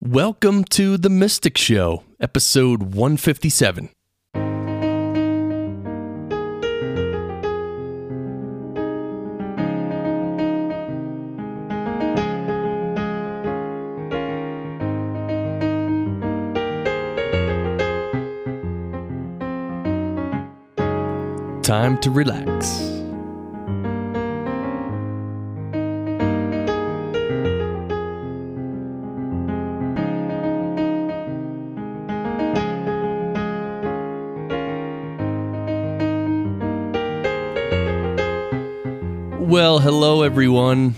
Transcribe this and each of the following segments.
Welcome to The Mystic Show, episode 157. Time to relax. Hello everyone,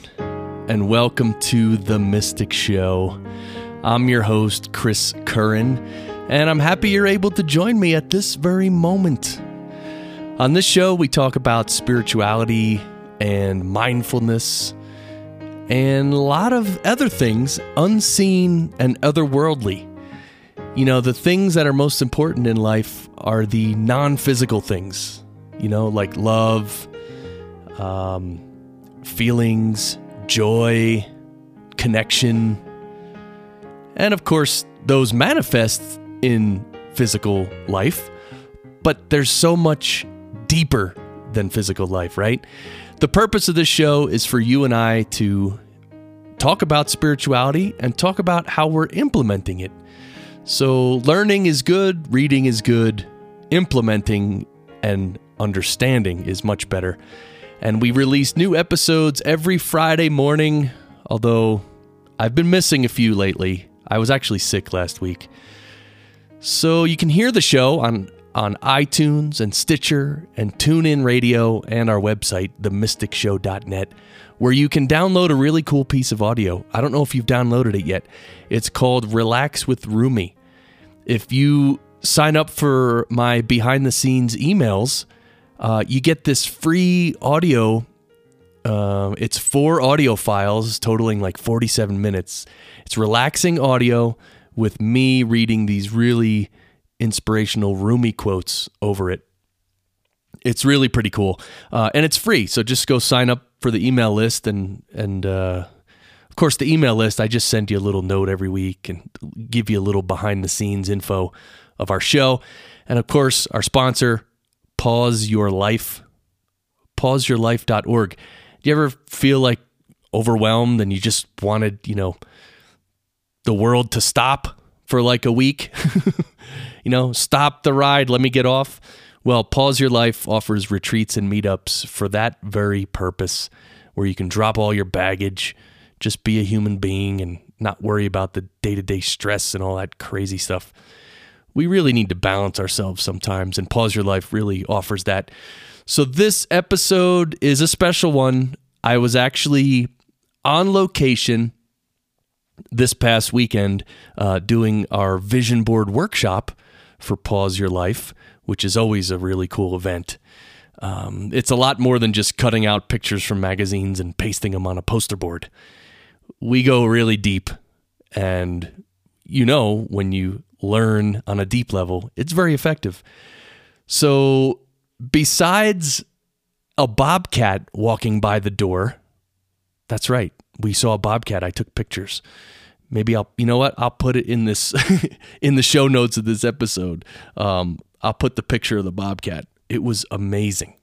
and welcome to The Mystic Show. I'm your host, Chris Curran, and I'm happy you're able to join me at this very moment. On this show, we talk about spirituality and mindfulness and a lot of other things unseen and otherworldly. You know, the things that are most important in life are the non physical things, you know, like love, um, feelings, joy, connection, and of course, those manifest in physical life, but there's so much deeper than physical life, right? The purpose of this show is for you and I to talk about spirituality and talk about how we're implementing it. So, learning is good, reading is good, implementing and understanding is much better. And we release new episodes every Friday morning, although I've been missing a few lately. I was actually sick last week. So you can hear the show on on iTunes and Stitcher and TuneIn Radio and our website, themysticshow.net, where you can download a really cool piece of audio. I don't know if you've downloaded it yet. It's called Relax with Rumi. If you sign up for my behind the scenes emails, uh, you get this free audio. Uh, it's four audio files totaling like 47 minutes. It's relaxing audio with me reading these really inspirational Rumi quotes over it. It's really pretty cool, uh, and it's free. So just go sign up for the email list, and and uh, of course the email list. I just send you a little note every week and give you a little behind the scenes info of our show, and of course our sponsor, Pause Your Life, pauseyourlife.org. Do you ever feel like overwhelmed and you just wanted, you know, the world to stop for like a week? you know, stop the ride, let me get off. Well, Pause Your Life offers retreats and meetups for that very purpose, where you can drop all your baggage, just be a human being, and not worry about the day to day stress and all that crazy stuff. We really need to balance ourselves sometimes, and Pause Your Life really offers that. So, this episode is a special one. I was actually on location this past weekend uh, doing our vision board workshop for Pause Your Life, which is always a really cool event. Um, it's a lot more than just cutting out pictures from magazines and pasting them on a poster board. We go really deep, and you know, when you learn on a deep level, it's very effective. So, besides a bobcat walking by the door, that's right, we saw a bobcat. I took pictures maybe I'll you know what I'll put it in this in the show notes of this episode. Um, I'll put the picture of the bobcat. It was amazing.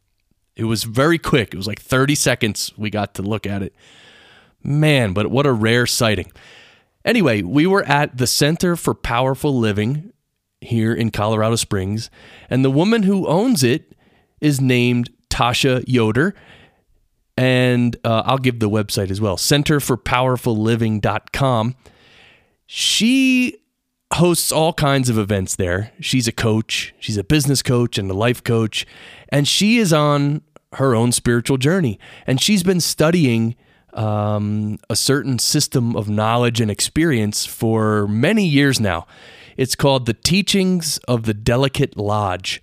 It was very quick. It was like 30 seconds we got to look at it. Man, but what a rare sighting. Anyway, we were at the Center for Powerful Living here in Colorado Springs, and the woman who owns it is named Tascha Yoder and uh, I'll give the website as well centerforpowerfulliving.com. She hosts all kinds of events there. She's a coach, she's a business coach and a life coach, and she is on her own spiritual journey. And she's been studying um, a certain system of knowledge and experience for many years now. It's called the Teachings of the Delicate Lodge.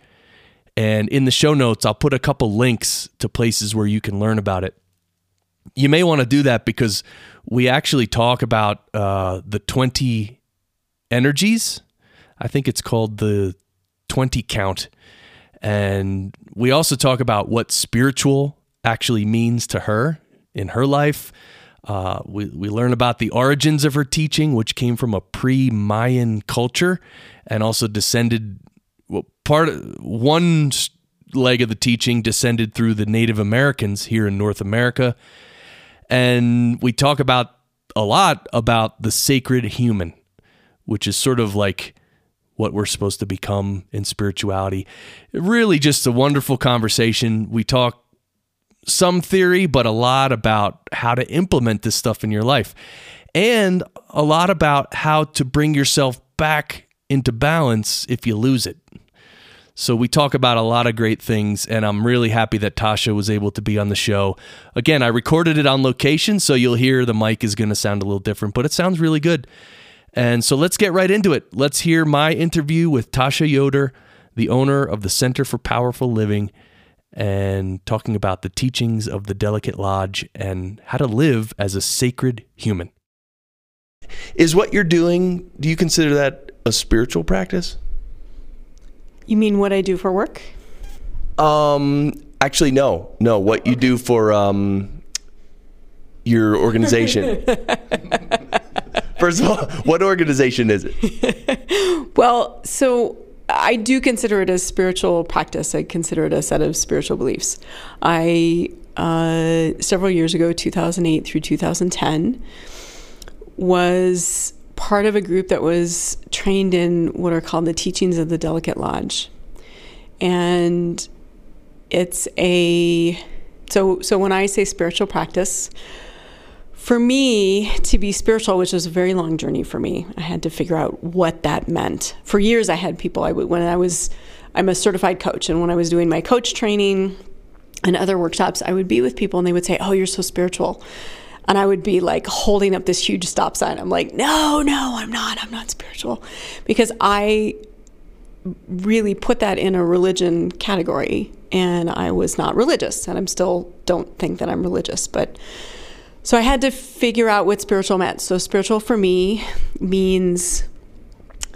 And in the show notes, I'll put a couple links to places where you can learn about it. You may want to do that because we actually talk about uh, the 20 energies. I think it's called the 20 count. And we also talk about what spiritual actually means to her in her life. Uh, we, we learn about the origins of her teaching, which came from a pre Mayan culture and also descended, well, part of, one leg of the teaching descended through the Native Americans here in North America. And we talk about a lot about the sacred human, which is sort of like what we're supposed to become in spirituality. Really, just a wonderful conversation. We talk some theory, but a lot about how to implement this stuff in your life and a lot about how to bring yourself back into balance if you lose it. So we talk about a lot of great things, and I'm really happy that Tascha was able to be on the show. Again, I recorded it on location, so you'll hear the mic is going to sound a little different, but it sounds really good. And so let's get right into it. Let's hear my interview with Tascha Yoder, the owner of the Center for Powerful Living, and talking about the teachings of the Delicate Lodge and how to live as a sacred human. Is what you're doing, do you consider that a spiritual practice? You mean what I do for work? Um, actually, no, no. What you do for um, your organization. First of all, what organization is it? well, so I do consider it a spiritual practice. I consider it a set of spiritual beliefs. I uh, several years ago, 2008 through 2010, was part of a group that was trained in what are called the teachings of the Delicate Lodge. And it's a so so when I say spiritual practice, for me to be spiritual, which was a very long journey for me, I had to figure out what that meant. For years, I had people. I would when I was, I'm a certified coach, and when I was doing my coach training and other workshops, I would be with people, and they would say, "Oh, you're so spiritual," and I would be like holding up this huge stop sign. I'm like, no, no, I'm not. I'm not spiritual. Because I really put that in a religion category and I was not religious and I'm still don't think that I'm religious. But so I had to figure out what spiritual meant. So spiritual for me means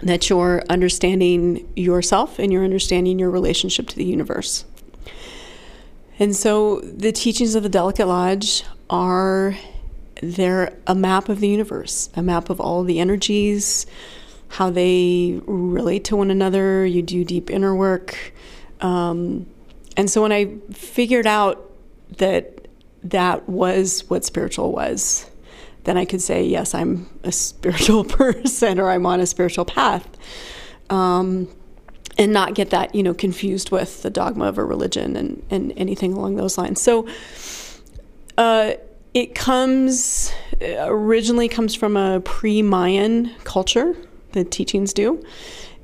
that you're understanding yourself and you're understanding your relationship to the universe. And so the teachings of the Delicate Lodge are they're a map of the universe, a map of all the energies, how they relate to one another. You do deep inner work. Um, and so when I figured out that that was what spiritual was, then I could say, yes, I'm a spiritual person or I'm on a spiritual path. Um, and not get that, you know, confused with the dogma of a religion and, and anything along those lines. So, uh, it comes originally comes from a pre-Mayan culture. The teachings do,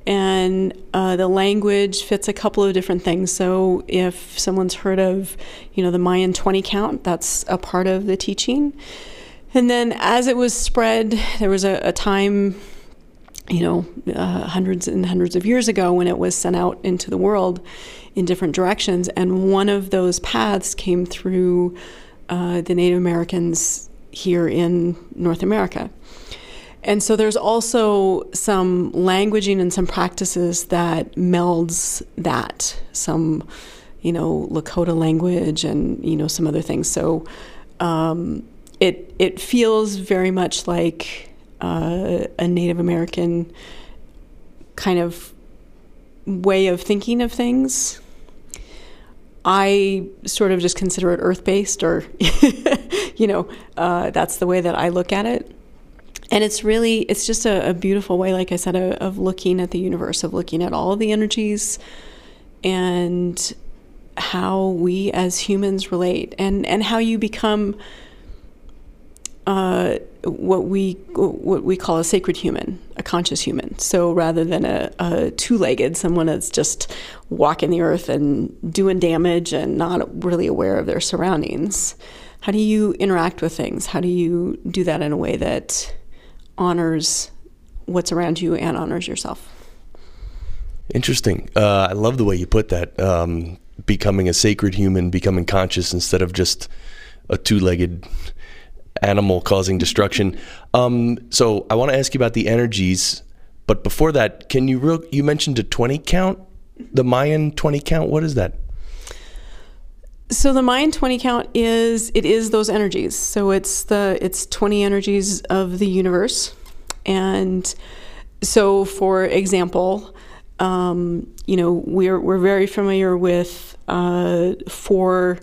and uh, the language fits a couple of different things. So if someone's heard of, you know, the Mayan twenty count, that's a part of the teaching. And then as it was spread, there was a, a time, you know, uh, hundreds and hundreds of years ago when it was sent out into the world in different directions, and one of those paths came through uh, the Native Americans here in North America. And so there's also some languaging and some practices that melds that, some, you know, Lakota language and, you know, some other things. So um, it, it feels very much like uh, a Native American kind of way of thinking of things I sort of just consider it earth based, or, you know, uh, that's the way that I look at it. And it's really, it's just a, a beautiful way, like I said, of, of looking at the universe, of looking at all the energies and how we as humans relate and, and how you become uh, what we what we call a sacred human, a conscious human. So rather than a, a two-legged, someone that's just walking the earth and doing damage and not really aware of their surroundings, how do you interact with things? How do you do that in a way that honors what's around you and honors yourself? Interesting. Uh, I love the way you put that. Um, becoming a sacred human, becoming conscious instead of just a two-legged animal causing destruction. Um, so I want to ask you about the energies, but before that, can you real, you mentioned a twenty count, the Mayan twenty count? What is that? So the Mayan 20 count is it is those energies. So it's the it's 20 energies of the universe. And so for example, um, you know, we're we're very familiar with uh, four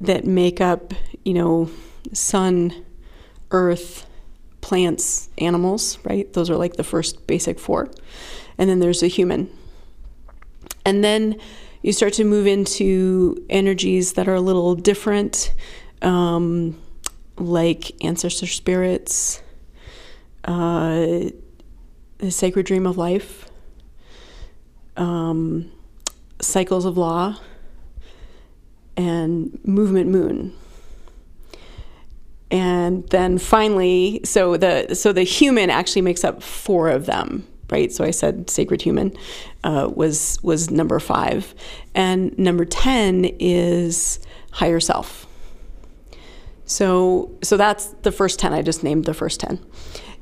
that make up, you know, sun, earth, plants, animals, right? Those are like the first basic four. And then there's a human. And then you start to move into energies that are a little different, um, like ancestor spirits, uh, the sacred dream of life, um, cycles of law, and movement moon. And then finally, so the so the human actually makes up four of them right? So I said sacred human uh, was was number five, and number ten is higher self. So so that's the first ten. I just named the first ten,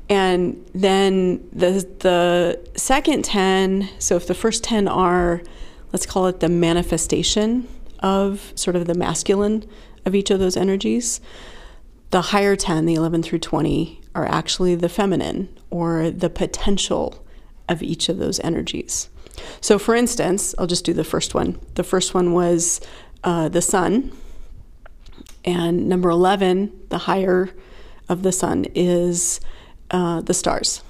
and then the the second ten. So if the first ten are, let's call it the manifestation of sort of the masculine of each of those energies. The higher 10, the 11 through 20, are actually the feminine or the potential of each of those energies. So, for instance, I'll just do the first one. The first one was uh, the sun, and number 11, the higher of the sun, is uh, the stars.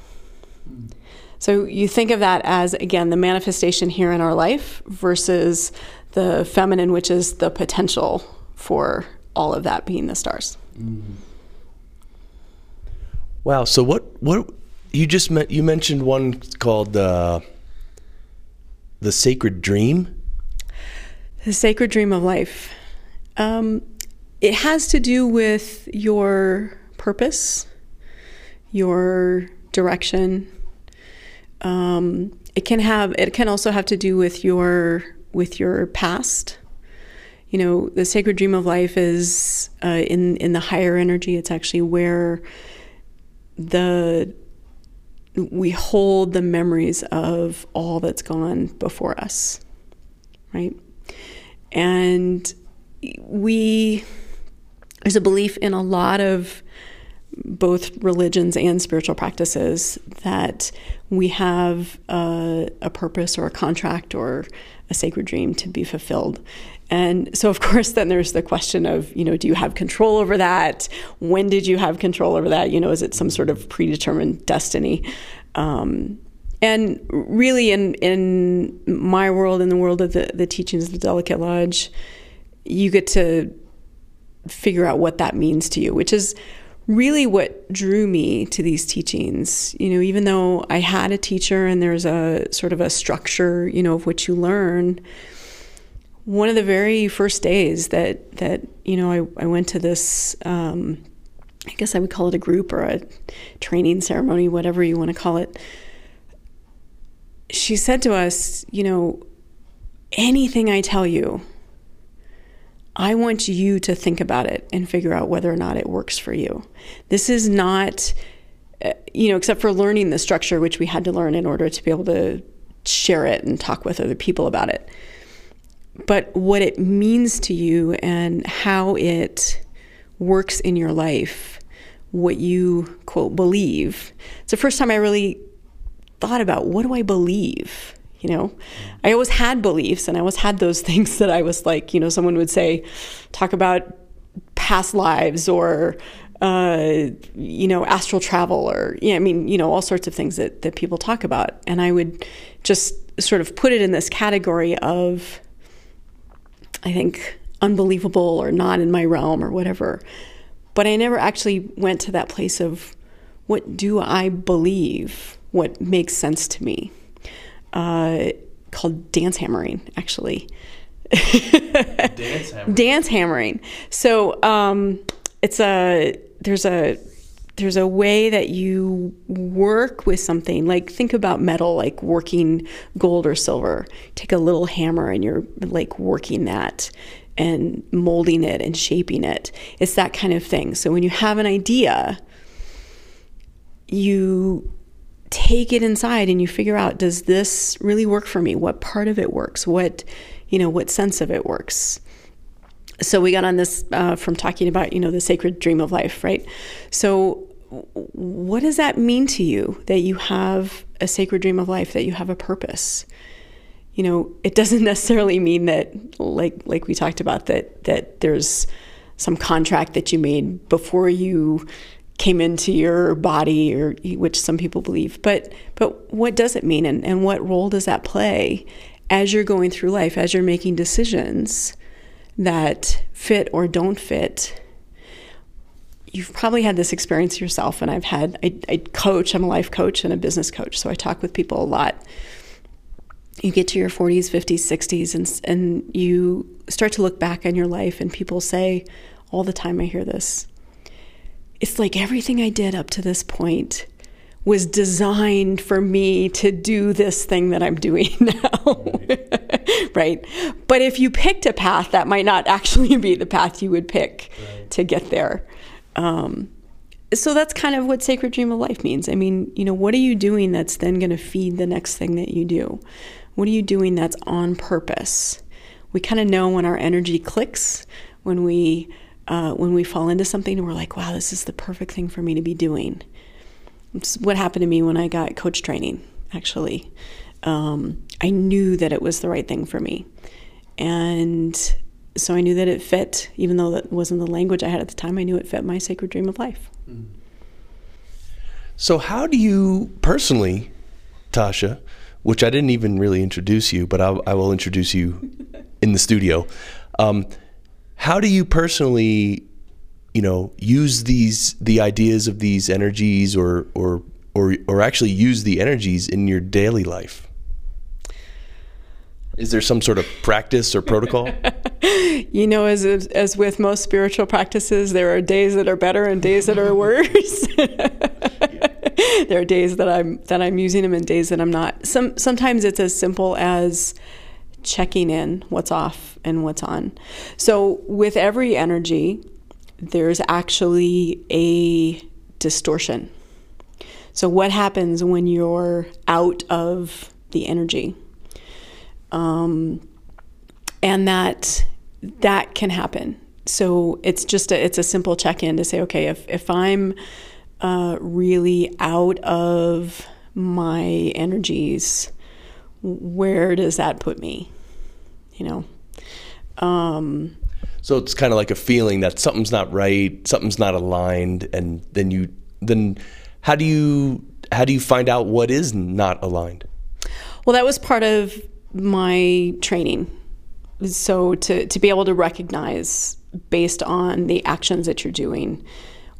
So, you think of that as, again, the manifestation here in our life versus the feminine, which is the potential for all of that being the stars. Mm-hmm. Wow. So, what, what, you just met, you mentioned one called uh, the Sacred Dream. The Sacred Dream of Life. Um, it has to do with your purpose, your direction. Um, it can have. It can also have to do with your with your past. You know, the sacred dream of life is uh, in in the higher energy. It's actually where the we hold the memories of all that's gone before us, right? And we, there's a belief in a lot of both religions and spiritual practices that we have a, a, purpose or a contract or a sacred dream to be fulfilled. And so, of course, then there's the question of, you know, do you have control over that? When did you have control over that? You know, is it some sort of predetermined destiny? Um, and really, in in my world, in the world of the, the teachings of the Delicate Lodge, you get to figure out what that means to you, which is really what drew me to these teachings. You know, even though I had a teacher and there's a sort of a structure, you know, of which you learn. One of the very first days that that you know I, I went to this. Um, I guess I would call it a group or a training ceremony, whatever you want to call it. She said to us, you know, anything I tell you, I want you to think about it and figure out whether or not it works for you. This is not, uh, you know, except for learning the structure, which we had to learn in order to be able to share it and talk with other people about it. But what it means to you and how it works in your life, what you, quote, believe. It's the first time I really thought about what do I believe? You know, I always had beliefs and I always had those things that I was like, you know, someone would say, talk about past lives or, uh, you know, astral travel or, yeah, I mean, you know, all sorts of things that, that people talk about. And I would just sort of put it in this category of, I think, unbelievable or not in my realm or whatever. But I never actually went to that place of what do I believe? What makes sense to me? Uh, called dance hammering, actually. dance hammering. Dance hammering. So um, it's a there's a there's a way that you work with something like think about metal like working gold or silver take a little hammer and you're like working that and molding it and shaping it. It's that kind of thing. So when you have an idea, you take it inside and you figure out does this really work for me? What part of it works? What, you know, what sense of it works? so we got on this uh, from talking about you know the sacred dream of life, right? So what does that mean to you that you have a sacred dream of life, that you have a purpose? You know, it doesn't necessarily mean that, like like we talked about, that that there's some contract that you made before you came into your body or which some people believe but but what does it mean and, and what role does that play as you're going through life as you're making decisions that fit or don't fit you've probably had this experience yourself and i've had I, I coach i'm a life coach and a business coach so i talk with people a lot you get to your 40s 50s 60s and, and you start to look back on your life and people say all the time i hear this it's like everything I did up to this point was designed for me to do this thing that I'm doing now. right. But if you picked a path, that might not actually be the path you would pick right. to get there. Um, so that's kind of what sacred dream of life means. I mean, you know, what are you doing that's then going to feed the next thing that you do? What are you doing that's on purpose? We kind of know when our energy clicks, when we uh, when we fall into something and we're like, wow, this is the perfect thing for me to be doing. It's what happened to me when I got coach training, actually. Um, I knew that it was the right thing for me. And so I knew that it fit, even though that wasn't the language I had at the time, I knew it fit my sacred dream of life. So, how do you personally, Tascha, which I didn't even really introduce you, but I, I will introduce you in the studio. Um, how do you personally, you know, use these the ideas of these energies or or or or actually use the energies in your daily life? Is there some sort of practice or protocol? you know, as as with most spiritual practices, there are days that are better and days that are worse. there are days that I'm that I'm using them and days that I'm not. Some sometimes it's as simple as checking in what's off and what's on. So, with every energy, there's actually a distortion. So, what happens when you're out of the energy? Um, and that that can happen. So it's just a, it's a simple check in to say, okay, if if I'm uh, really out of my energies, where does that put me? You know. Um, so it's kind of like a feeling that something's not right, something's not aligned, and then you then how do you how do you find out what is not aligned? Well, that was part of my training. So to to be able to recognize based on the actions that you're doing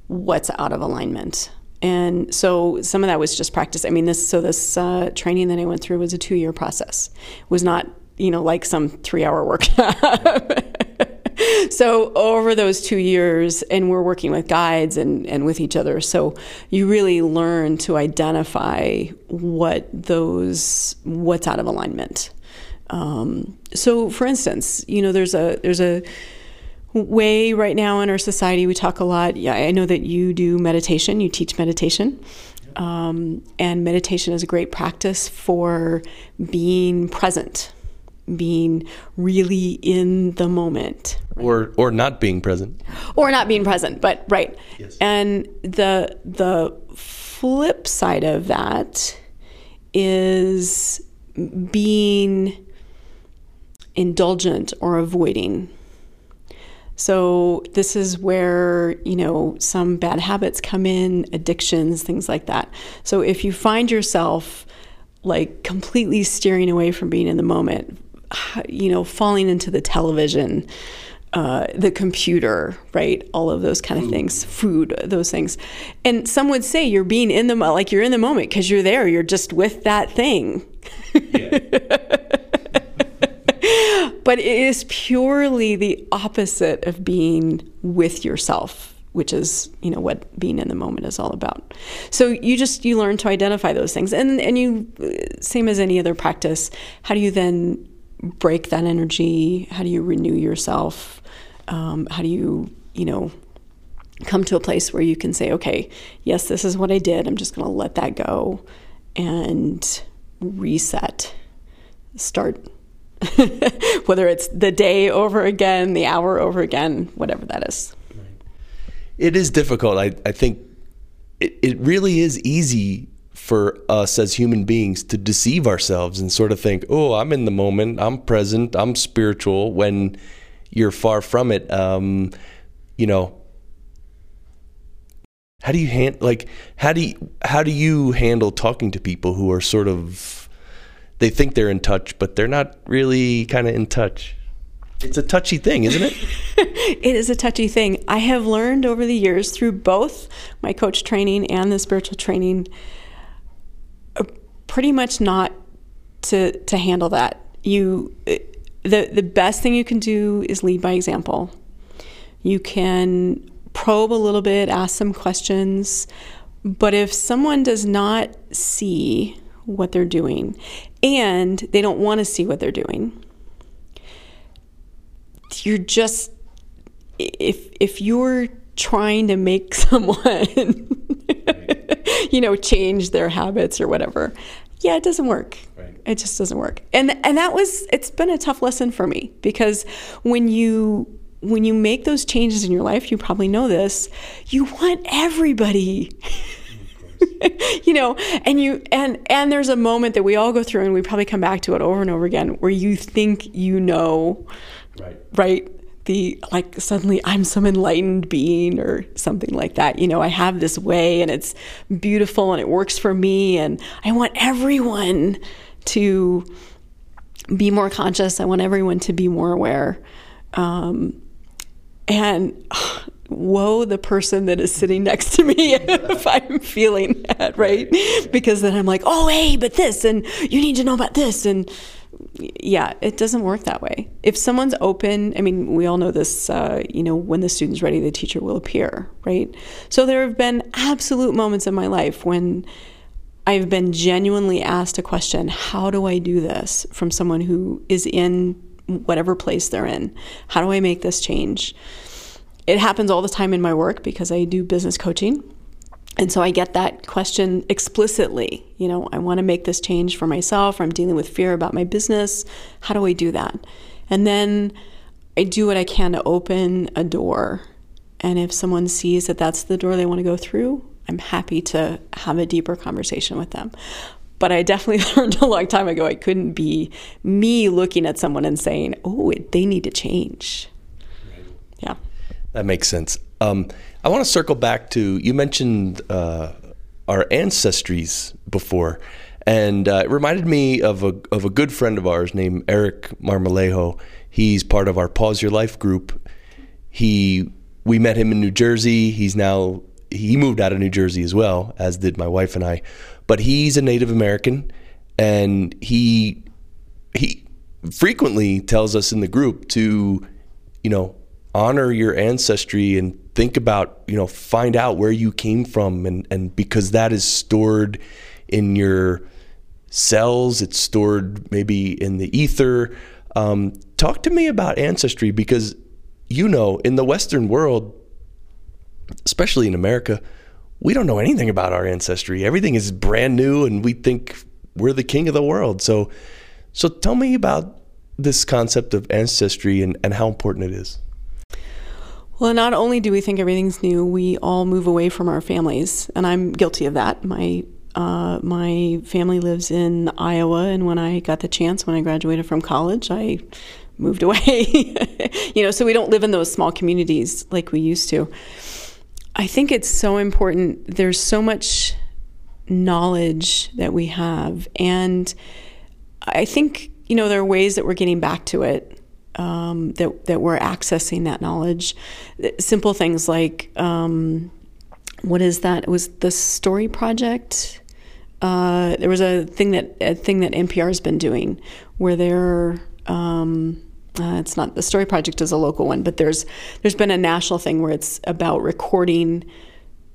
what's out of alignment. And so some of that was just practice. I mean, this so this uh, training that I went through was a two year process. It was not you know, like some three hour workshop. so over those two years, and we're working with guides and, and with each other. So you really learn to identify what those, what's out of alignment. Um, so for instance, you know, there's a, there's a, way right now in our society we talk a lot. Yeah i know that you do meditation you teach meditation. Um, and meditation is a great practice for being present being really in the moment. Or or not being present. Or not being present but right. Yes. and the the flip side of that is being indulgent or avoiding so this is where you know some bad habits come in addictions things like that so if you find yourself like completely steering away from being in the moment you know, falling into the television, uh, the computer, right? All of those kind of things, food, those things. And some would say you're being in the like you're in the moment because you're there. You're just with that thing. Yeah. but it is purely the opposite of being with yourself which is you know what being in the moment is all about so you just you learn to identify those things and and you same as any other practice how do you then break that energy? How do you renew yourself? Um, how do you, you know, come to a place where you can say, okay, yes, this is what I did. I'm just going to let that go and reset. Start whether it's the day over again, the hour over again, whatever that is. It is difficult. I, I think it, it really is easy for us as human beings to deceive ourselves and sort of think, oh, I'm in the moment, I'm present, I'm spiritual, when you're far from it. Um, you know, how do you hand like how do you how do you handle talking to people who are sort of they think they're in touch, but they're not really kind of in touch? It's a touchy thing, isn't it? it is a touchy thing. I have learned over the years through both my coach training and the spiritual training uh, pretty much not to to handle that. You uh, the the best thing you can do is lead by example. You can probe a little bit, ask some questions, but if someone does not see what they're doing. And they don't want to see what they're doing, you're just if if you're trying to make someone you know change their habits or whatever yeah it doesn't work. Right. it just doesn't work. And and that was it's been a tough lesson for me because when you when you make those changes in your life you probably know this you want everybody you know and you and and there's a moment that we all go through and we probably come back to it over and over again where you think you know right right the like suddenly I'm some enlightened being or something like that. You know, I have this way and it's beautiful and it works for me and I want everyone to be more conscious. I want everyone to be more aware. Um, and woe the person that is sitting next to me if I'm feeling that, right? Because then I'm like, oh, hey, but this, and you need to know about this. And yeah, it doesn't work that way. If someone's open, I mean, we all know this, uh, you know, when the student's ready, the teacher will appear, right? So there have been absolute moments in my life when I've been genuinely asked a question how do I do this from someone who is in whatever place they're in? How do I make this change? It happens all the time in my work because I do business coaching. And so I get that question explicitly. You know, I want to make this change for myself, I'm dealing with fear about my business. How do I do that? And then I do what I can to open a door. And if someone sees that that's the door they want to go through, I'm happy to have a deeper conversation with them. But I definitely learned a long time ago I couldn't be me looking at someone and saying, oh, they need to change. Yeah. That makes sense. Um, I want to circle back to you mentioned uh, our ancestries before, and uh, it reminded me of a of a good friend of ours named Eric Marmolejo. He's part of our Pause Your Life group. He we met him in New Jersey. He's now he moved out of New Jersey as well, as did my wife and I. But he's a Native American, and he he frequently tells us in the group to, you know, honor your ancestry and think about, you know, find out where you came from and, and because that is stored in your cells, it's stored maybe in the ether. Um, talk to me about ancestry because you know, in the Western world, especially in America, we don't know anything about our ancestry. Everything is brand new and we think we're the king of the world. So so tell me about this concept of ancestry and, and how important it is. Well, not only do we think everything's new, we all move away from our families, and I'm guilty of that. My uh, my family lives in Iowa, and when I got the chance, when I graduated from college, I moved away. you know, so we don't live in those small communities like we used to. I think it's so important. There's so much knowledge that we have, and I think you know there are ways that we're getting back to it um, that that we're accessing that knowledge. Simple things like um, what is that? It was the Story Project. Uh, there was a thing that a thing that NPR has been doing where they're um, uh, it's not the Story Project is a local one, but there's there's been a national thing where it's about recording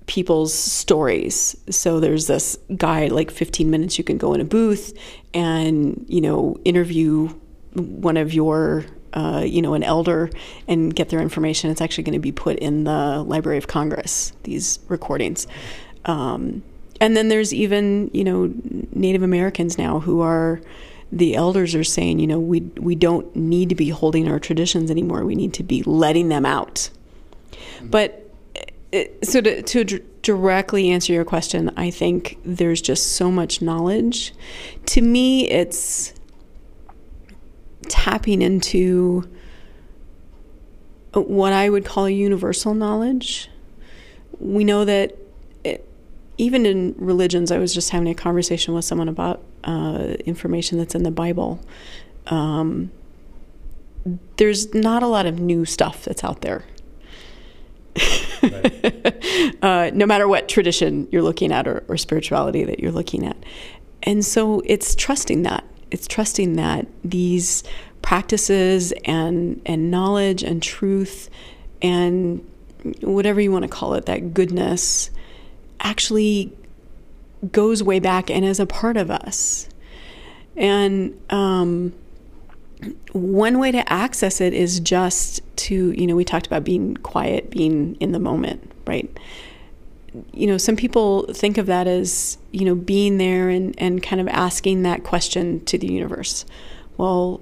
people's stories. So there's this guy like 15 minutes you can go in a booth and you know interview one of your uh, you know, an elder and get their information. It's actually going to be put in the Library of Congress, these recordings. Um, and then there's even, you know, Native Americans now who are the elders are saying, you know, we we don't need to be holding our traditions anymore. We need to be letting them out. But uh, so to, to d- directly answer your question, I think there's just so much knowledge. To me, it's tapping into what I would call universal knowledge. We know that it, even in religions, I was just having a conversation with someone about uh, information that's in the Bible. Um, there's not a lot of new stuff that's out there. uh, no matter what tradition you're looking at or, or spirituality that you're looking at. And so it's trusting that. It's trusting that these practices and and knowledge and truth and whatever you want to call it, that goodness actually goes way back and is a part of us. And um, one way to access it is just to, you know, we talked about being quiet, being in the moment, right? You know, some people think of that as, you know, being there and, and kind of asking that question to the universe. Well,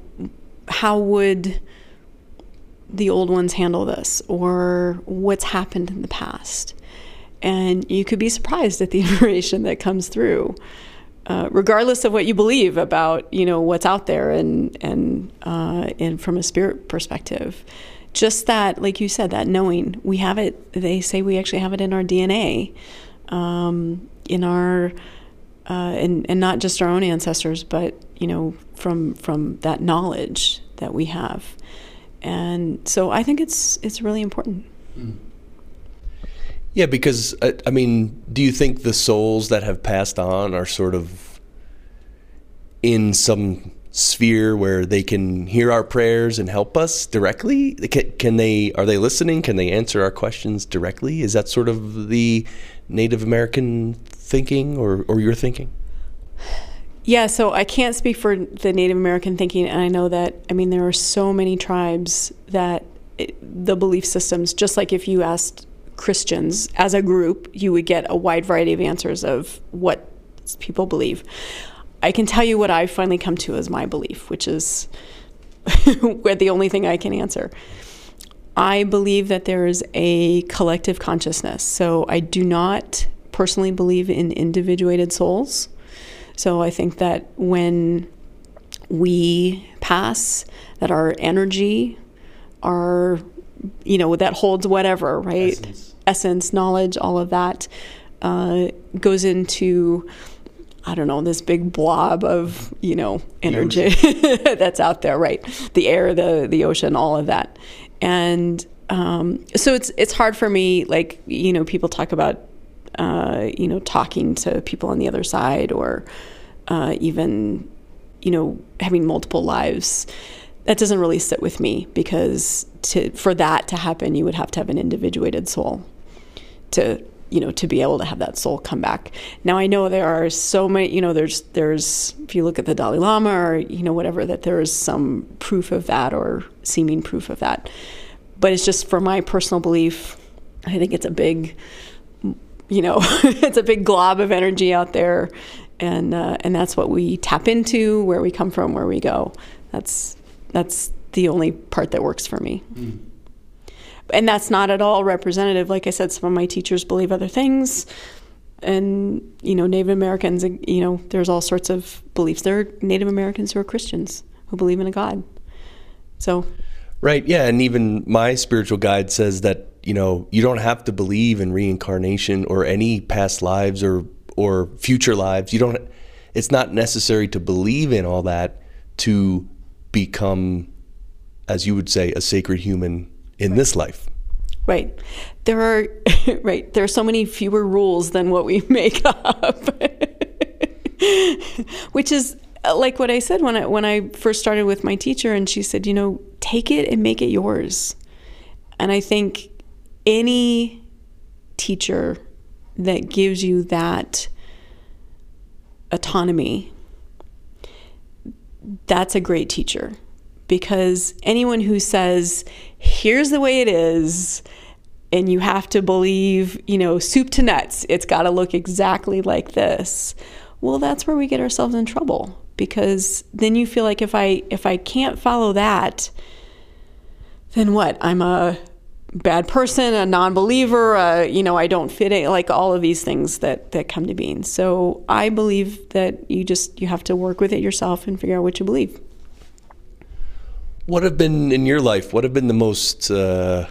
how would the old ones handle this? Or what's happened in the past? And you could be surprised at the information that comes through. Uh, regardless of what you believe about you know what's out there and and uh, and from a spirit perspective, just that like you said that knowing we have it. They say we actually have it in our DNA, um, in our uh, and and not just our own ancestors, but you know from from that knowledge that we have, and so I think it's it's really important. Mm. Yeah, because uh, I mean, do you think the souls that have passed on are sort of in some sphere where they can hear our prayers and help us directly? Can, can, they? Are they listening? Can they answer our questions directly? Is that sort of the Native American thinking, or or your thinking? Yeah, so I can't speak for the Native American thinking, and I know that I mean there are so many tribes that it, the belief systems, just like if you asked Christians as a group, you would get a wide variety of answers of what people believe. I can tell you what I've finally come to as my belief, which is the only thing I can answer. I believe that there is a collective consciousness. So I do not personally believe in individuated souls. So I think that when we pass, that our energy, our you know that holds whatever right essence, essence knowledge all of that uh, goes into I don't know this big blob of you know energy that's out there right? The air the the ocean all of that. And um, so it's it's hard for me like you know people talk about uh, you know talking to people on the other side or uh, even you know having multiple lives. That doesn't really sit with me because to for that to happen, you would have to have an individuated soul to you know to be able to have that soul come back. Now I know there are so many you know there's there's if you look at the Dalai Lama or you know whatever that there is some proof of that or seeming proof of that, but it's just for my personal belief. I think it's a big you know it's a big glob of energy out there and uh, and that's what we tap into where we come from where we go that's that's the only part that works for me. Mm. And that's not at all representative. Like I said, some of my teachers believe other things. And, you know, Native Americans, you know, there's all sorts of beliefs. There are Native Americans who are Christians who believe in a God. So. Right. Yeah. And even my spiritual guide says that, you know, you don't have to believe in reincarnation or any past lives or, or future lives. You don't, it's not necessary to believe in all that to become, as you would say, a sacred human in this life. Right. There are right. There are so many fewer rules than what we make up. Which is uh, like what I said when I when I first started with my teacher and she said, you know, take it and make it yours. And I think any teacher that gives you that autonomy that's a great teacher because anyone who says, here's the way it is, and you have to believe, you know, soup to nuts, it's got to look exactly like this. well, that's where we get ourselves in trouble because then you feel like if I if I can't follow that, then what? I'm a bad person, a non-believer, uh, you know, I don't fit in, like all of these things that that come to being. So I believe that you just you have to work with it yourself and figure out what you believe. What have been in your life? What have been the most uh,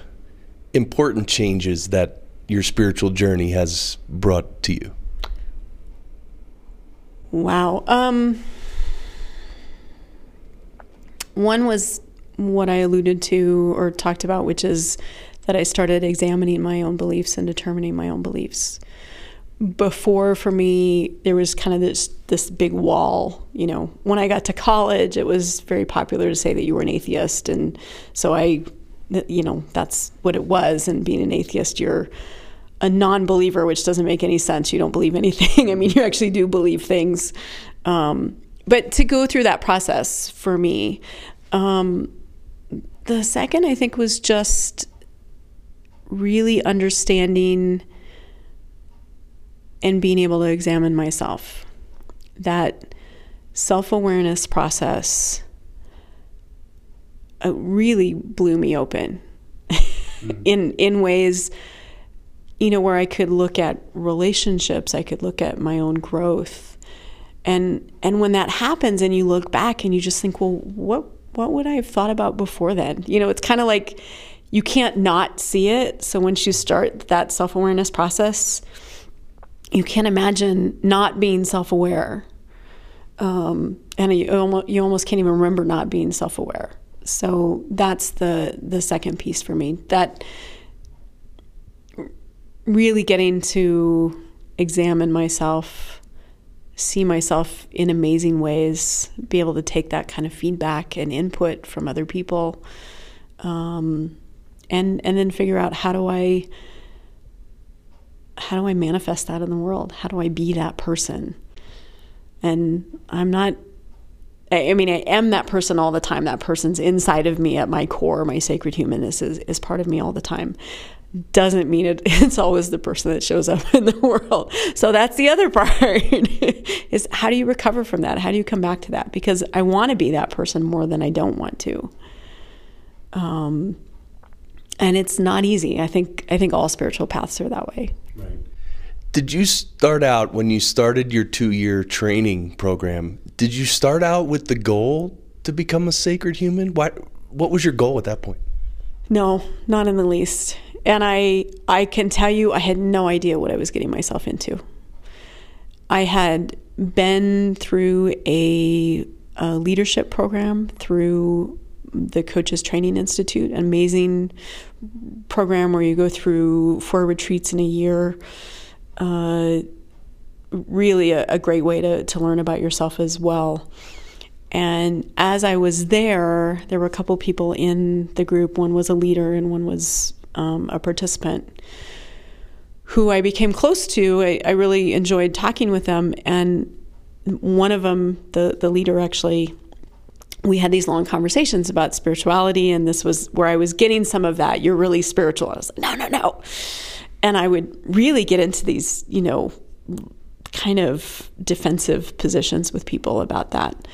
important changes that your spiritual journey has brought to you? Wow. Um, one was what I alluded to or talked about, which is that I started examining my own beliefs and determining my own beliefs. Before, for me, there was kind of this this big wall. You know, when I got to college, it was very popular to say that you were an atheist, and so I, you know, that's what it was. And being an atheist, you're a non-believer, which doesn't make any sense. You don't believe anything. I mean, you actually do believe things. Um, but to go through that process for me, um, the second I think was just really understanding and being able to examine myself. That self awareness process uh, really blew me open mm-hmm. in in ways you know where I could look at relationships, I could look at my own growth. And and when that happens and you look back and you just think, well, what what would I have thought about before then? You know, it's kind of like you can't not see it. So once you start that self awareness process, you can't imagine not being self aware. Um, and you almost, you almost can't even remember not being self aware. So that's the the second piece for me. That really getting to examine myself, see myself in amazing ways, be able to take that kind of feedback and input from other people. Um, and and then figure out how do I how do I manifest that in the world? How do I be that person? And I'm not I mean, I am that person all the time. That person's inside of me at my core. My sacred humanness is, is part of me all the time. Doesn't mean it, it's always the person that shows up in the world. So that's the other part is how do you recover from that? How do you come back to that? Because I want to be that person more than I don't want to. Um, and it's not easy. I think I think all spiritual paths are that way. Right. Did you start out when you started your 2-year training program? Did you start out with the goal to become a sacred human? What what was your goal at that point? No, not in the least. And I I can tell you I had no idea what I was getting myself into. I had been through a, a leadership program through the Coaches Training Institute, an amazing program where you go through four retreats in a year. Uh, really a, a, great way to, to learn about yourself as well. And as I was there, there were a couple people in the group. One was a leader, and one was um, a participant who I became close to. I, I really enjoyed talking with them. And one of them, the, the leader, actually we had these long conversations about spirituality, and this was where I was getting some of that. You're really spiritual. I was like, no, no, no. And I would really get into these, you know, kind of defensive positions with people about that.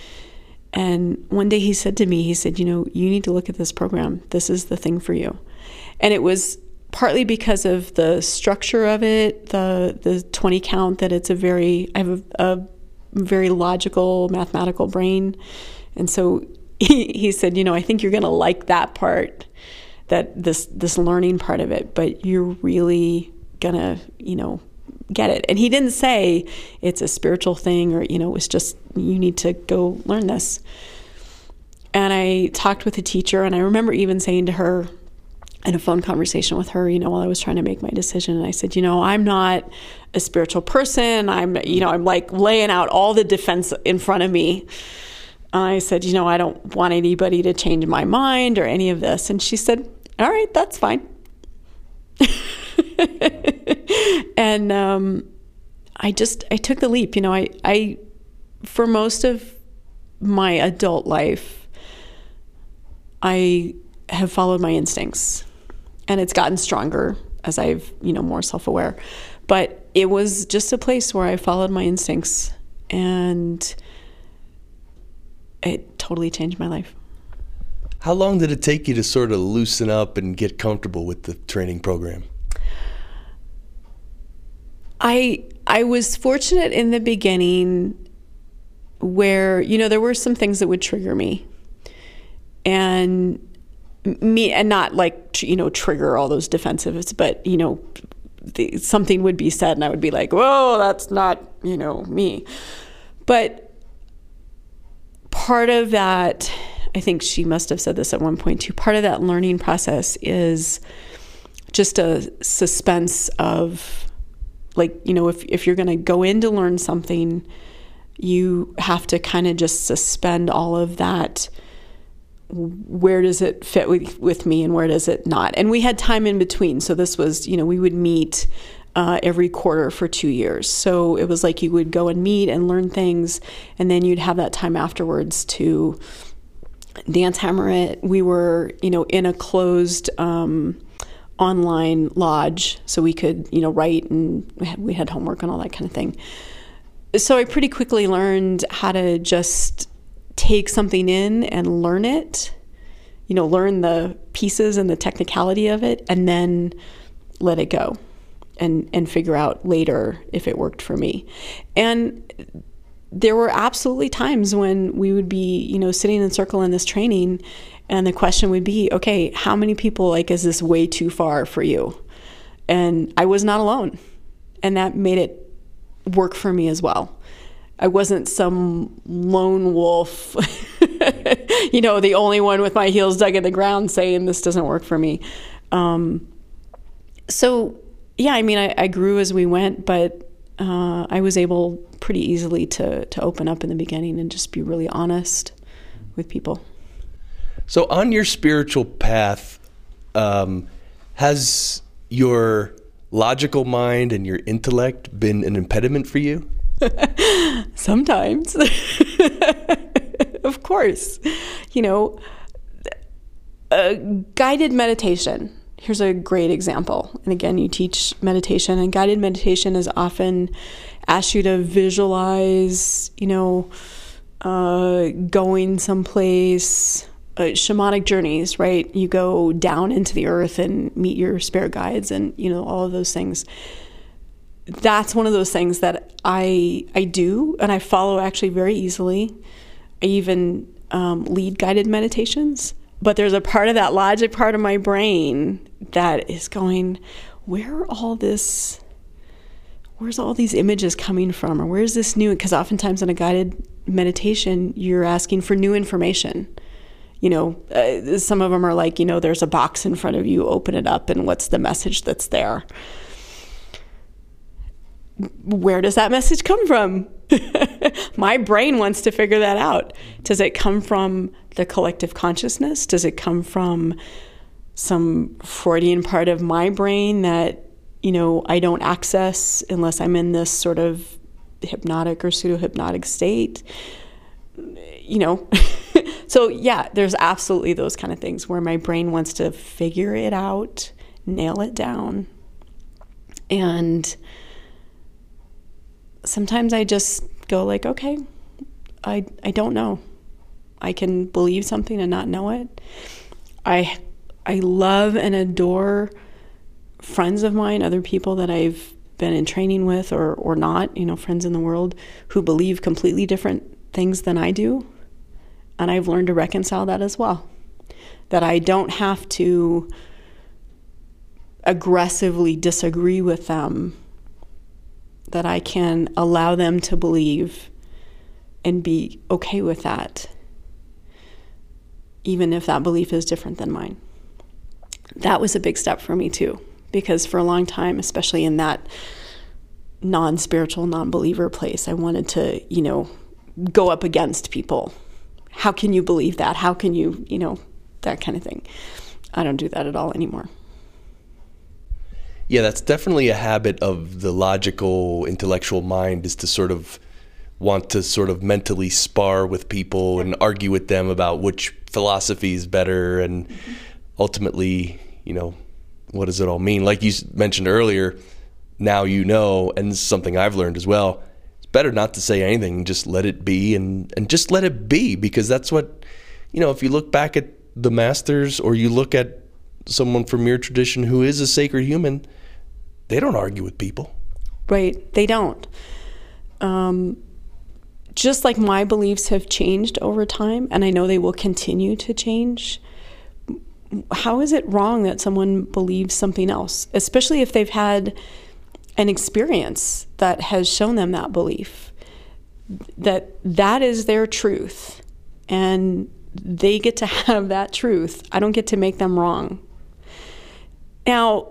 And one day he said to me, he said, you know, you need to look at this program. This is the thing for you. And it was partly because of the structure of it, the the 20 count that it's a very I have a, a very logical mathematical brain and so he, he said, you know, I think you're going to like that part, that this this learning part of it, but you're really going to, you know, get it. And he didn't say it's a spiritual thing or, you know, it's just you need to go learn this. And I talked with a teacher and I remember even saying to her in a phone conversation with her, you know, while I was trying to make my decision and I said, you know, I'm not a spiritual person. I'm, you know, I'm like laying out all the defense in front of me I said, you know, I don't want anybody to change my mind or any of this. And she said, all right, that's fine. and um, I just, I took the leap. You know, I, I, for most of my adult life, I have followed my instincts and it's gotten stronger as I've, you know, more self aware. But it was just a place where I followed my instincts and it totally changed my life. How long did it take you to sort of loosen up and get comfortable with the training program? I I was fortunate in the beginning where you know there were some things that would trigger me and me and not like you know trigger all those defensives but you know the, something would be said and i would be like whoa that's not you know me but part of that i think she must have said this at one point too part of that learning process is just a suspense of like you know if, if you're going to go in to learn something you have to kind of just suspend all of that where does it fit with, with me and where does it not? And we had time in between so this was you know we would meet uh, every quarter for two years. So it was like you would go and meet and learn things and then you'd have that time afterwards to dance hammer it. We were you know in a closed um, online lodge so we could you know write and we had, we had homework and all that kind of thing. So i pretty quickly learned how to just take something in and learn it, you know, learn the pieces and the technicality of it, and then let it go and, and figure out later if it worked for me. And there were absolutely times when we would be, you know, sitting in a circle in this training and the question would be, okay, how many people like is this way too far for you? And I was not alone. And that made it work for me as well. I wasn't some lone wolf, you know, the only one with my heels dug in the ground saying this doesn't work for me. Um, so, yeah, I mean, I, I, grew as we went, but uh, I was able pretty easily to, to open up in the beginning and just be really honest with people. So, on your spiritual path, um, has your logical mind and your intellect been an impediment for you? Sometimes. of course. You know, a guided meditation. Here's a great example. And again, you teach meditation, and guided meditation is often ask you to visualize, you know, uh, going someplace, uh, shamanic journeys, right? You go down into the earth and meet your spirit guides, and you know all of those things that's one of those things that I I do and I follow actually very easily. I even um, lead guided meditations, but there's a part of that logic part of my brain that is going, where all this, where's all these images coming from, or where's this new? Because oftentimes in a guided meditation, you're asking for new information. You know, uh, some of them are like, you know, there's a box in front of you, open it up, and what's the message that's there? where does that message come from? My brain wants to figure that out. Does it come from the collective consciousness? Does it come from some Freudian part of my brain that, you know, I don't access unless I'm in this sort of hypnotic or pseudo hypnotic state? You know, so yeah, there's absolutely those kind of things where my brain wants to figure it out, nail it down. And sometimes I just go like, okay, I I don't know. I can believe something and not know it. I I love and adore friends of mine, other people that I've been in training with or or not, you know, friends in the world who believe completely different things than I do. And I've learned to reconcile that as well. That I don't have to aggressively disagree with them that I can allow them to believe and be okay with that, even if that belief is different than mine. That was a big step for me too, because for a long time, especially in that non spiritual, non believer place, I wanted to, you know, go up against people. How can you believe that? How can you, you know, that kind of thing. I don't do that at all anymore. Yeah, that's definitely a habit of the logical, intellectual mind is to sort of want to sort of mentally spar with people and argue with them about which philosophy is better and mm-hmm. Ultimately, you know, what does it all mean? Like you mentioned earlier, now you know, and this is something I've learned as well. It's better not to say anything. Just let it be, and and just let it be, because that's what you know. If you look back at the masters, or you look at someone from your tradition who is a sacred human, they don't argue with people. Right? They don't. Um, just like my beliefs have changed over time, and I know they will continue to change. How is it wrong that someone believes something else, especially if they've had an experience that has shown them that belief? That that is their truth, and they get to have that truth. I don't get to make them wrong. Now,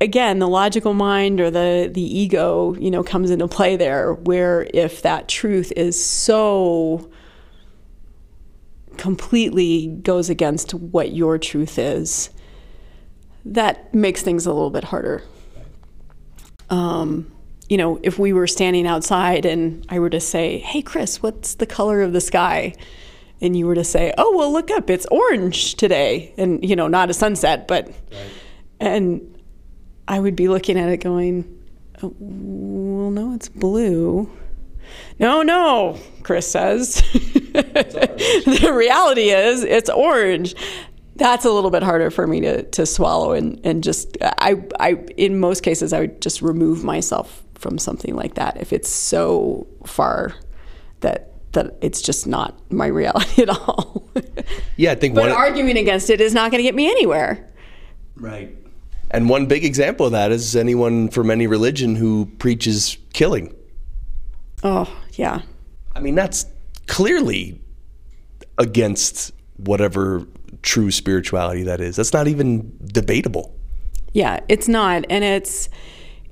again, the logical mind or the the ego, you know, comes into play there. Where if that truth is so completely goes against what your truth is, that makes things a little bit harder. Um, you know, if we were standing outside and I were to say, "Hey, Chris, what's the color of the sky?" and you were to say, "Oh, well, look up, it's orange today," and you know, not a sunset, but right. and I would be looking at it going, oh, well, no, it's blue. No, no, Chris says. the reality is it's orange. That's a little bit harder for me to, to swallow and, and just I, I in most cases I would just remove myself from something like that if it's so far that that it's just not my reality at all. yeah, I think but arguing against it is not going to get me anywhere. Right. And one big example of that is anyone from any religion who preaches killing. Oh, yeah. I mean, that's clearly against whatever true spirituality that is. That's not even debatable. Yeah, it's not. And it's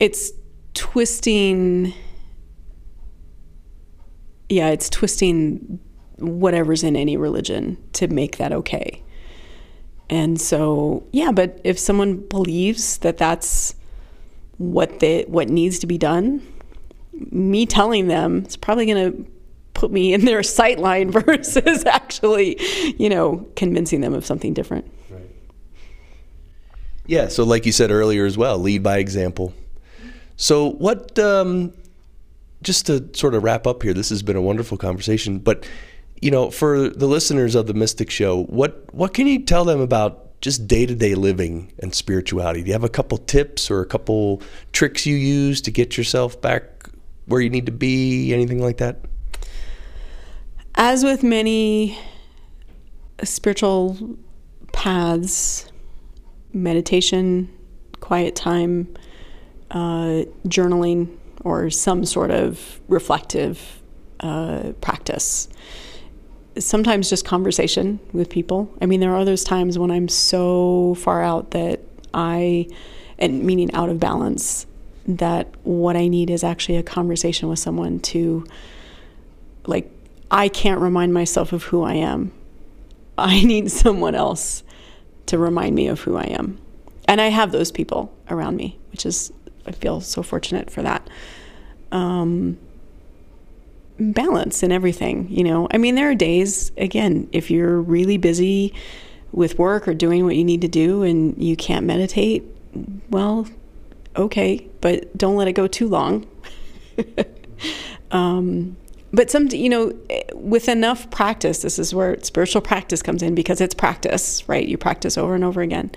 it's twisting yeah, it's twisting whatever's in any religion to make that okay. And so, yeah, but if someone believes that that's what they what needs to be done, me telling them it's probably going to put me in their sight line versus actually, you know, convincing them of something different. Right. Yeah, so like you said earlier as well, lead by example. So what um, just to sort of wrap up here, this has been a wonderful conversation, but you know, for the listeners of the Mystic Show, what what can you tell them about just day to day living and spirituality? Do you have a couple tips or a couple tricks you use to get yourself back where you need to be? Anything like that? As with many spiritual paths, meditation, quiet time, uh, journaling, or some sort of reflective uh, practice sometimes just conversation with people. I mean, there are those times when I'm so far out that I, and meaning out of balance, that what I need is actually a conversation with someone to, like, I can't remind myself of who I am. I need someone else to remind me of who I am. And I have those people around me, which is, I feel so fortunate for that. Um, balance and everything, you know. I mean, there are days, again, if you're really busy with work or doing what you need to do and you can't meditate, well, okay, but don't let it go too long. um, but some, you know, with enough practice, this is where spiritual practice comes in because it's practice, right? You practice over and over again.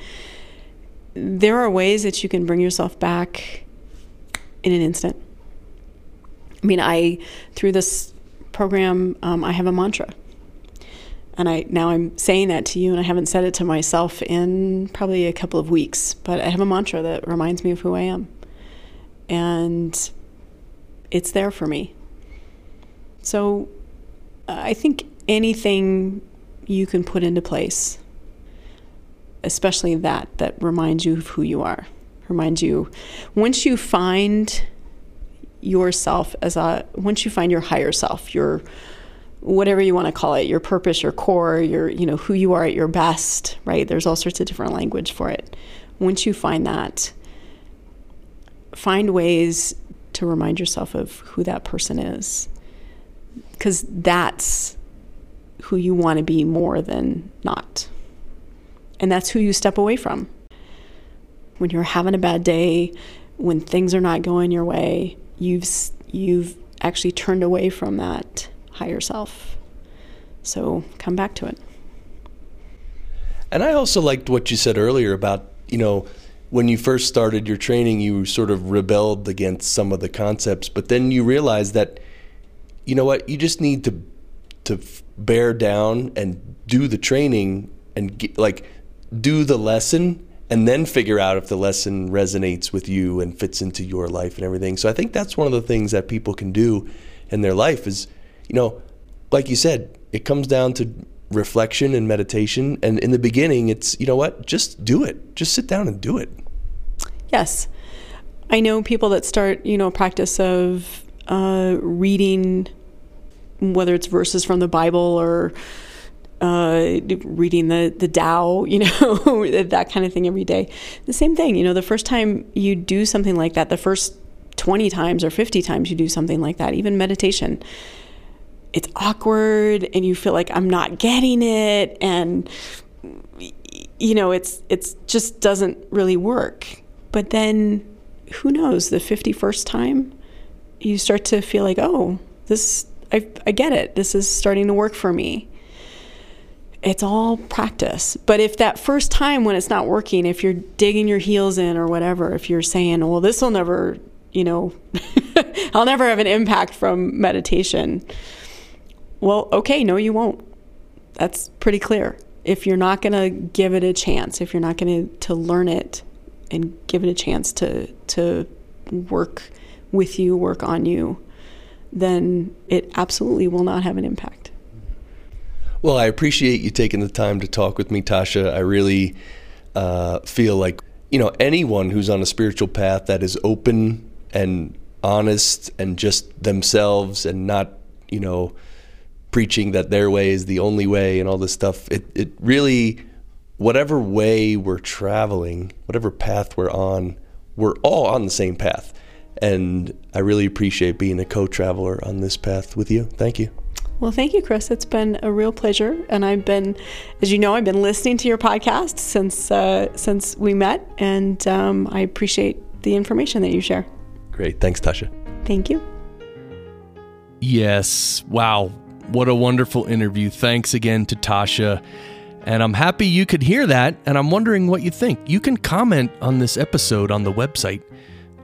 There are ways that you can bring yourself back in an instant. I mean, I through this program, um, I have a mantra, and I now I'm saying that to you, and I haven't said it to myself in probably a couple of weeks. But I have a mantra that reminds me of who I am, and it's there for me. So, I think anything you can put into place, especially that that reminds you of who you are, reminds you once you find yourself as a once you find your higher self, your whatever you want to call it, your purpose, your core, your you know who you are at your best, right? There's all sorts of different language for it. Once you find that, find ways to remind yourself of who that person is. Cuz that's who you want to be more than not. And that's who you step away from. When you're having a bad day, when things are not going your way, you've you've actually turned away from that higher self. So come back to it. And I also liked what you said earlier about, you know, when you first started your training, you sort of rebelled against some of the concepts, but then you realized that, you know what, you just need to to bear down and do the training and get, like do the lesson and then figure out if the lesson resonates with you and fits into your life and everything. So I think that's one of the things that people can do in their life is, you know, like you said, it comes down to reflection and meditation. And in the beginning, it's, you know what, just do it. Just sit down and do it. Yes. I know people that start, you know, practice of uh, reading, whether it's verses from the Bible or uh, reading the the Tao, you know, that kind of thing every day. The same thing, you know, the first time you do something like that, the first 20 times or 50 times you do something like that, even meditation, it's awkward and you feel like I'm not getting it and you know, it's it's just doesn't really work. But then who knows, the 51st time you start to feel like, "Oh, this I I get it. This is starting to work for me." it's all practice. But if that first time when it's not working, if you're digging your heels in or whatever, if you're saying, well, this will never, you know, I'll never have an impact from meditation. Well, okay, no, you won't. That's pretty clear. If you're not going to give it a chance, if you're not going to learn it and give it a chance to to work with you, work on you, then it absolutely will not have an impact. Well, I appreciate you taking the time to talk with me, Tascha. I really uh, feel like, you know, anyone who's on a spiritual path that is open and honest and just themselves and not, you know, preaching that their way is the only way and all this stuff, it, it really, whatever way we're traveling, whatever path we're on, we're all on the same path. And I really appreciate being a co traveler on this path with you. Thank you. Well, thank you, Chris. It's been a real pleasure, and I've been, as you know, I've been listening to your podcast since uh, since we met, and um, I appreciate the information that you share. Great, thanks, Tascha. Thank you. Yes, wow, what a wonderful interview. Thanks again to Tascha. And I'm happy you could hear that. And I'm wondering what you think. You can comment on this episode on the website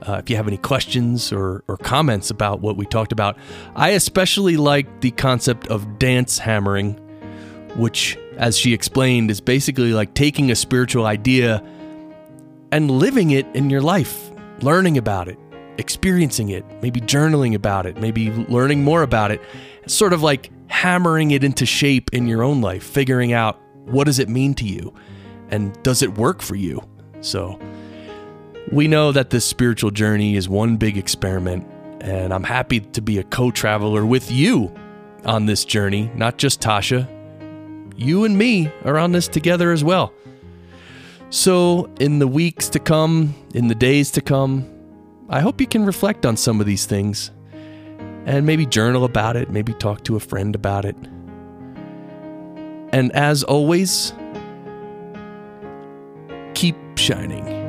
uh, if you have any questions or, or comments about what we talked about, I especially like the concept of dance hammering, which, as she explained, is basically like taking a spiritual idea and living it in your life, learning about it, experiencing it, maybe journaling about it, maybe learning more about it, sort of like hammering it into shape in your own life, figuring out what does it mean to you and does it work for you. So, we know that this spiritual journey is one big experiment, and I'm happy to be a co traveler with you on this journey, not just Tascha. You and me are on this together as well. So, in the weeks to come, in the days to come, I hope you can reflect on some of these things and maybe journal about it, maybe talk to a friend about it. And as always, keep shining.